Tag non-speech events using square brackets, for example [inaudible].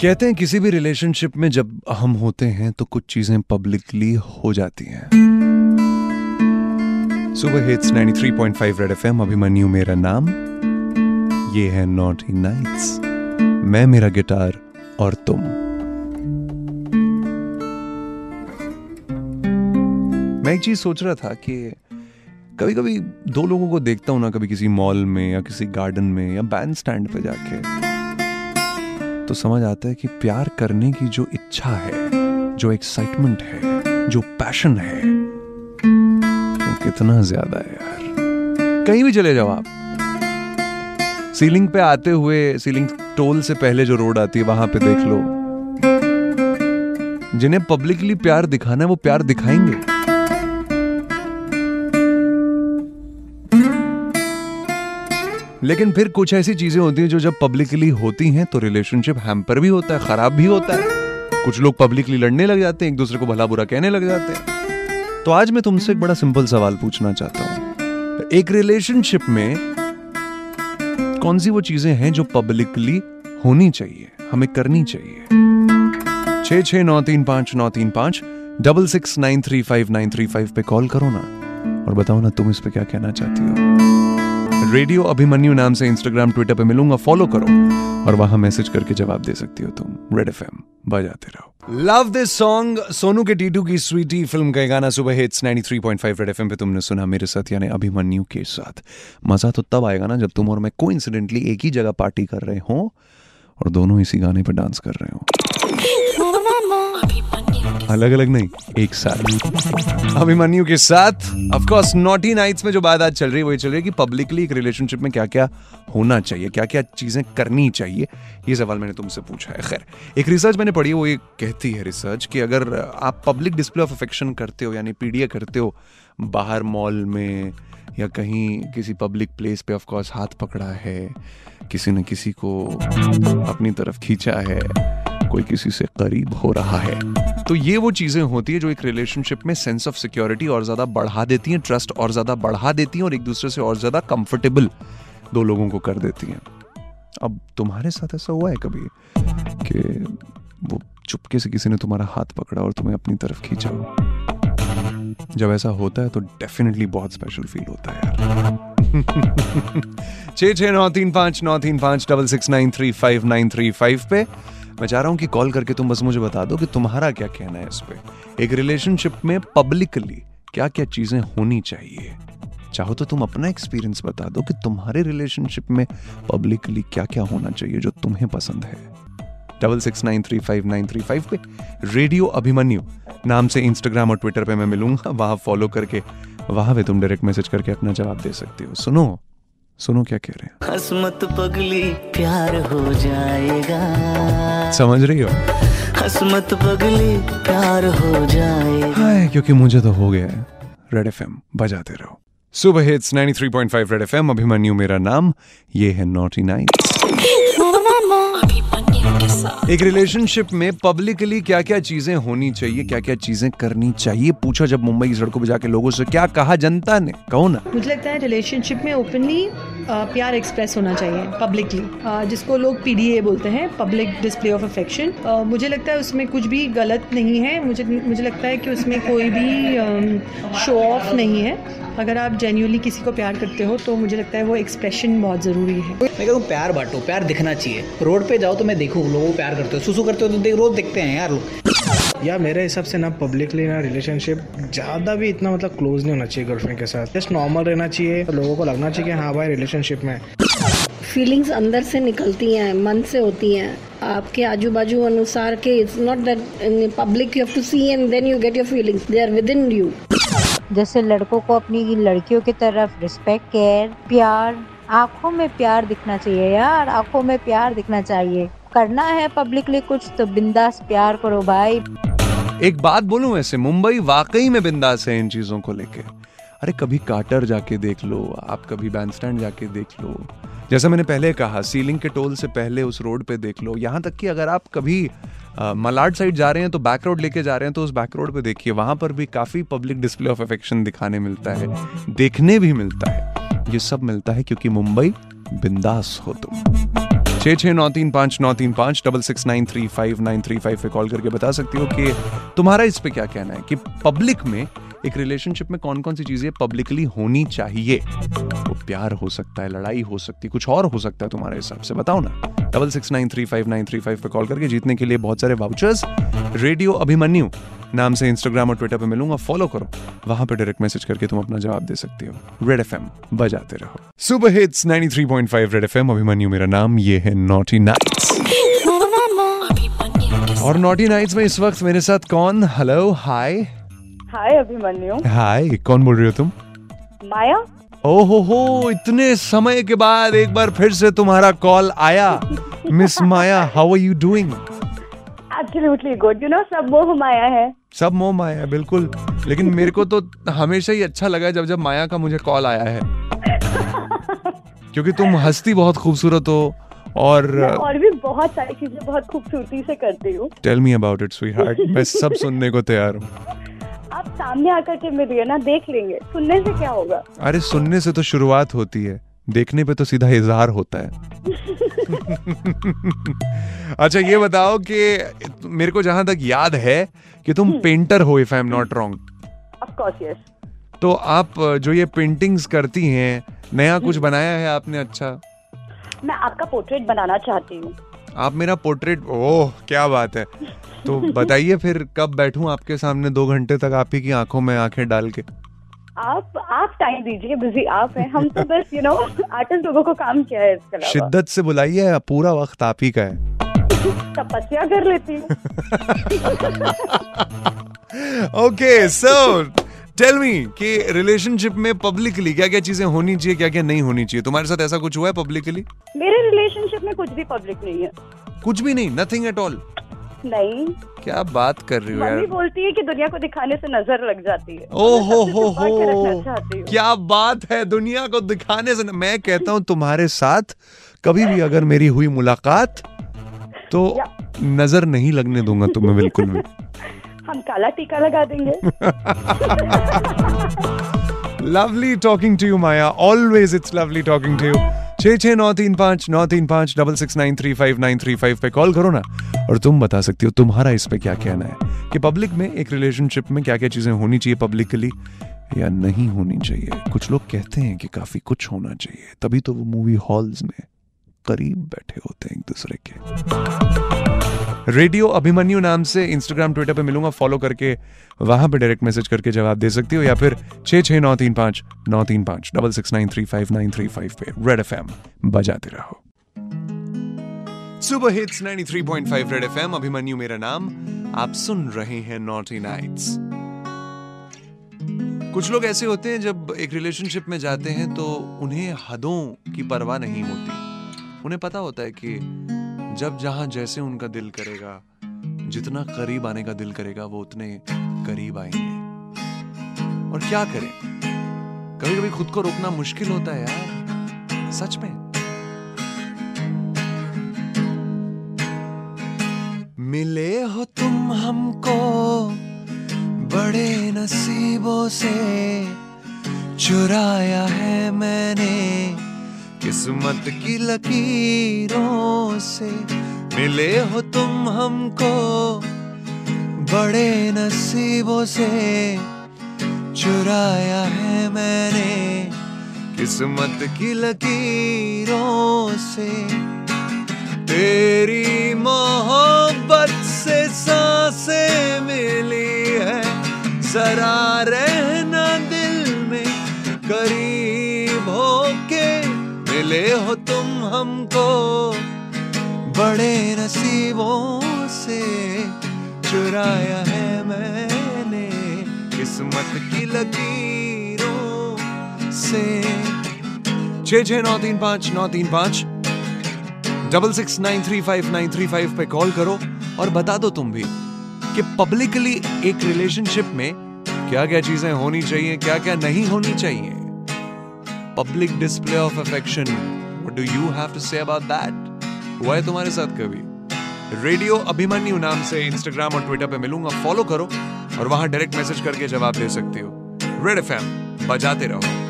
कहते हैं किसी भी रिलेशनशिप में जब हम होते हैं तो कुछ चीज़ें पब्लिकली हो जाती हैं। सुबह हिट्स 93.5 रेड एफएम अभिमन्यु मेरा नाम। ये है नॉटी नाइट्स मैं, मेरा गिटार और तुम। मैं एक चीज़ सोच रहा था कि कभी कभी दो लोगों को देखता हूँ ना, कभी किसी मॉल में या किसी गार्डन में या बैंड स्टैंड पे जाके। तो समझ आता है कि प्यार करने की जो इच्छा है, जो एक्साइटमेंट है, जो पैशन है, वो कितना ज़्यादा है यार। कहीं भी चले जाओ आप। सीलिंग पे आते हुए सीलिंग टोल से पहले जो रोड आती है, वहाँ पे देख लो। जिन्हें पब्लिकली प्यार दिखाना है, वो प्यार दिखाएँगे। लेकिन फिर कुछ ऐसी चीज़ें होती हैं जो जब पब्लिकली होती हैं तो रिलेशनशिप हैम्पर भी होता है, खराब भी होता है। कुछ लोग पब्लिकली लड़ने लग जाते हैं, एक दूसरे को भला बुरा कहने लग जाते हैं। तो आज मैं तुमसे एक बड़ा सिंपल सवाल पूछना चाहता हूँ। एक रिलेशनशिप में कौन सी वो चीज़ें हैं जो पब्लिकली होनी चाहिए, हमें करनी चाहिए? छह छह नौ तीन पाँच नौ तीन पाँच double six nine three five nine three five पे कॉल करो ना, और बताओ ना तुम इस पे क्या कहना चाहती हो। रेडियो अभिमन्यु नाम से इंस्टाग्राम ट्विटर पे मिलूँगा फॉलो करो। और वहाँ मैसेज करके जवाब दे सकती हो तुम। रेड एफ़ एम बजाते रहो। लव दिस सॉन्ग सोनू के टीटू की स्वीटी फ़िल्म का गाना सुबह हिट्स 93.5 रेड एफएम पे तुमने सुना, मेरे साथ यानी अभिमन्यु के साथ। मज़ा तो तब आएगा ना जब तुम और मैं को एक ही जगह पार्टी कर रहे हो और दोनों इसी गाने पर डांस कर रहे हो। अलग अलग नहीं, एक साथ। अभिमन्यु के साथ ऑफ़ कोर्स नॉटी नाइट्स में जो बात आज चल रही है, वही चल रही है कि पब्लिकली एक रिलेशनशिप में क्या क्या होना चाहिए क्या क्या चीज़ें करनी चाहिए, ये सवाल मैंने तुमसे पूछा है। खैर, एक रिसर्च मैंने पढ़ी वो ये कहती है रिसर्च कि अगर आप पब्लिक डिस्प्ले ऑफ़ अफेक्शन करते हो, यानी पीडीए करते हो, बाहर मॉल में या कहीं किसी पब्लिक प्लेस पे ऑफ़ कोर्स हाथ पकड़ा है, किसी ने किसी को अपनी तरफ़ खींचा है कोई किसी से करीब हो रहा है। तो ये वो चीज़ें होती है जो एक रिलेशनशिप में सेंस ऑफ़ सिक्योरिटी और ज़्यादा बढ़ा देती हैं ट्रस्ट और ज़्यादा बढ़ा देती हैं और एक दूसरे से और ज़्यादा कंफर्टेबल दो लोगों को कर देती हैं। अब तुम्हारे साथ ऐसा हुआ है कभी कि वो चुपके से किसी ने तुम्हारा हाथ पकड़ा और तुम्हें अपनी तरफ़ खींचा? जब ऐसा होता है तो डेफिनेटली बहुत स्पेशल फील होता है यार। [laughs] छः छः नौ तीन पाँच, नौ तीन पाँच double six nine three five nine three five पे मैं चाह रहा हूँ कि कॉल करके तुम बस मुझे बता दो कि तुम्हारा क्या कहना है इस पे। एक रिलेशनशिप में पब्लिकली क्या क्या चीज़ें होनी चाहिए। चाहो तो तुम अपना एक्सपीरियंस बता दो कि तुम्हारे रिलेशनशिप में पब्लिकली क्या क्या होना चाहिए जो तुम्हें पसंद है। Double six nine three five nine three five पे रेडियो अभिमन्यु नाम से इंस्टाग्राम और ट्विटर पे मैं मिलूँगा। वहाँ फॉलो करके, वहाँ पे तुम डायरेक्ट मैसेज करके अपना जवाब दे सकते हो। सुनो। सुनो क्या कह रहे हैं। हसमत पगली प्यार हो जाएगा। समझ रही हो? हसमत पगली प्यार हो जाएगा। हाय क्योंकि मुझे तो हो गया है। रेड एफएम बजाते रहो। सुबह हिट्स 93.5 रेड एफ़ अभिमन्यु मेरा नाम ये है नॉटी नाइट एक रिलेशनशिप में पब्लिकली क्या क्या चीज़ें होनी चाहिए क्या क्या चीज़ें करनी चाहिए? पूछा जब मुंबई की सड़कों पर जाके लोगों से क्या कहा जनता ने? कहो ना। मुझे लगता है रिलेशनशिप में ओपनली प्यार एक्सप्रेस होना चाहिए पब्लिकली जिसको लोग पीडीए बोलते हैं पब्लिक डिस्प्ले ऑफ़ अफेक्शन मुझे लगता है उसमें कुछ भी गलत नहीं है। मुझे मुझे लगता है कि उसमें कोई भी शो ऑफ़ नहीं है। अगर आप जेन्यूनली किसी को प्यार करते हो तो मुझे लगता है वो एक्सप्रेशन बहुत ज़रूरी है। मैं कहता प्यार बांटो प्यार दिखना चाहिए। रोड पे जाओ तो मैं देखूँ लोगों को प्यार करते हो सुसु करते हो तो देख रोज देखते हैं यार लोग। या मेरे हिसाब से ना पब्लिकली ना रिलेशनशिप ज़्यादा भी इतना मतलब क्लोज नहीं होना चाहिए गर्लफ्रेंड के साथ। जस्ट नॉर्मल रहना चाहिए तो लोगों को लगना चाहिए कि हाँ भाई रिलेशनशिप में। फीलिंग्स अंदर से निकलती हैं मन से होती हैं। आपके आजू बाजू अनुसार के it's not that public you have to see and then you get your feelings they are within you जैसे लड़कों को अपनी लड़कियों की तरफ़ रिस्पेक्ट केयर प्यार आँखों में प्यार दिखना चाहिए यार, आँखों में प्यार दिखना चाहिए। करना है पब्लिकली कुछ तो बिंदास प्यार करो भाई। एक बात बोलूँ ऐसे, मुंबई वाकई में बिंदास है इन चीज़ों को लेके। अरे कभी काटर जाके देख लो, आप कभी बैंड स्टैंड जाके देख लो। जैसा मैंने पहले कहा सीलिंग के टोल से पहले उस रोड पे देख लो। यहाँ तक कि अगर आप कभी मलाड साइड जा रहे हैं तो बैक रोड लेके जा रहे हैं तो उस बैक रोड पे देखिए, वहाँ पर भी काफ़ी पब्लिक डिस्प्ले ऑफ़ अफेक्शन दिखाने मिलता है, देखने भी मिलता है। ये सब मिलता है क्योंकि मुंबई बिंदास हो तुम। छः छः नौ तीन पाँच नौ तीन पाँच double six nine three five nine three five पे कॉल करके बता सकती हो कि तुम्हारा इस पे क्या कहना है कि पब्लिक में एक रिलेशनशिप में कौन कौन सी चीज़ें पब्लिकली होनी चाहिए? वो प्यार हो सकता है, लड़ाई हो सकती है कुछ और हो सकता है तुम्हारे हिसाब से। बताओ ना। Double six nine three five nine three five पे कॉल करके जीतने के लिए बहुत सारे वाउचर्स रेडियो अभिमन्यु नाम से इंस्टाग्राम और ट्विटर पे मिलूँगा फॉलो करो। वहाँ पे डायरेक्ट मैसेज करके तुम अपना जवाब दे सकते हो। रेड एफ़ बजाते रहो। Super hits 93.5 Red FM Abhimanyu मेरा नाम ये है नॉटी नाइट्स और नॉटी नाइट्स में इस वक्त मेरे साथ कौन? हेलो हाय हाय अभिमन्यु। हाय कौन बोल रही हो तुम? माया। ओहो हो इतने समय के बाद एक बार फिर से तुम्हारा कॉल आया। Miss Maya how are you doing absolutely good you know सब मोह माया है। सब मोह माया बिल्कुल। लेकिन मेरे को तो हमेशा ही अच्छा लगा जब जब माया का मुझे कॉल आया है। क्योंकि तुम हंसती बहुत खूबसूरत हो और और भी बहुत सारी चीज़ें बहुत खूबसूरती से करती हूँ। Tell me about it sweetheart मैं सब सुनने को तैयार हूँ। आप सामने आकर के मिलिए ना देख लेंगे। सुनने से क्या होगा? अरे सुनने से तो शुरुआत होती है। देखने पे तो सीधा इजहार होता है। [laughs] अच्छा ये बताओ कि मेरे को जहाँ तक याद है कि तुम पेंटर हो if I am not wrong of course yes तो आप जो ये पेंटिंग्स करती हैं नया कुछ बनाया है आपने अच्छा? मैं आपका पोर्ट्रेट बनाना चाहती हूँ। आप मेरा पोर्ट्रेट ओह क्या बात है। तो [laughs] बताइए फिर कब बैठूं आपके सामने दो घंटे तक आप ही की आँखों में आँखें डाल के? आप आप टाइम दीजिए बिज़ी आप हैं। हम तो बस यू नो आर्टिस्ट लोगों को काम किया है इसके शिद्दत से बुलाइए पूरा वक्त आप ही का है। तपस्या कर लेती हूँ। ओके सो टेल मी कि रिलेशनशिप में पब्लिकली क्या क्या चीज़ें होनी चाहिए क्या क्या नहीं होनी चाहिए? तुम्हारे साथ ऐसा कुछ हुआ है पब्लिकली मेरे रिलेशनशिप में कुछ भी पब्लिक नहीं है। कुछ भी नहीं नथिंग एट ऑल नहीं। क्या बात कर रही हो मम्मी यार? बोलती है कि दुनिया को दिखाने से नज़र लग जाती है। ओ हो हो। हो। क्या बात है दुनिया को दिखाने से मैं कहता हूँ तुम्हारे साथ कभी भी अगर मेरी हुई मुलाकात तो नज़र नहीं लगने दूँगा तुम्हें बिल्कुल भी। [laughs] हम काला टीका लगा देंगे। Lovely talking to you Maya always it's lovely talking to you छः छः नौ तीन पाँच, नौ तीन पाँच, double six nine three five, nine three five पे कॉल करो ना। और तुम बता सकती हो, तुम्हारा इस पे क्या कहना है? कि पब्लिक में एक रिलेशनशिप में क्या क्या चीज़ें होनी चाहिए पब्लिकली या नहीं होनी चाहिए? कुछ लोग कहते हैं कि काफ़ी कुछ होना चाहिए, तभी तो वो मूवी हॉल्स में करीब बैठे होते हैं एक दूसरे के। रेडियो अभिमन्यु नाम से इंस्टाग्राम ट्विटर पे मिलूँगा। फॉलो करके, वहाँ पे डायरेक्ट मैसेज करके जवाब दे सकती हो, या फिर छः छः नौ तीन पाँच, नौ तीन पाँच double six nine three five nine three five पे रेड एफएम बजाते रहो। Super hits 93.5 Red FM Abhimanyu मेरा नाम। आप सुन रहे हैं नॉटी नाइट्स कुछ लोग ऐसे होते हैं, जब एक रिलेशनशिप में जाते हैं तो उन्हें हदों की परवाह नहीं होती। उन्हें पता होता है कि जब जहाँ जैसे उनका दिल करेगा, जितना करीब आने का दिल करेगा, वो उतने करीब आएँगे। और क्या करें? कभी कभी खुद को रोकना मुश्किल होता है यार, सच में। मिले हो तुम हमको बड़े नसीबों से, चुराया है मैंने किस्मत की लकीरों से मिले हो तुम हमको बड़े नसीबों से। चुराया है मैंने किस्मत की लकीरों से। तेरी मोहब्बत बड़े नसीबों से चुराया है मैंने। किस्मत की लकीरों से। छः छः नौ, तीन, पाँच, नौ, तीन, पाँच। Double six, nine, three, five, nine, three, five पे कॉल करो और बता दो तुम भी कि पब्लिकली एक रिलेशनशिप में क्या क्या चीज़ें होनी चाहिए क्या क्या नहीं होनी चाहिए। Public display of affection do you have to say about that हुआ है तुम्हारे साथ कभी? रेडियो अभिमन्यु नाम से इंस्टाग्राम और ट्विटर पे मिलूँगा फॉलो करो और वहाँ डायरेक्ट मैसेज करके जवाब दे सकते हो। रेड एफएम बजाते रहो।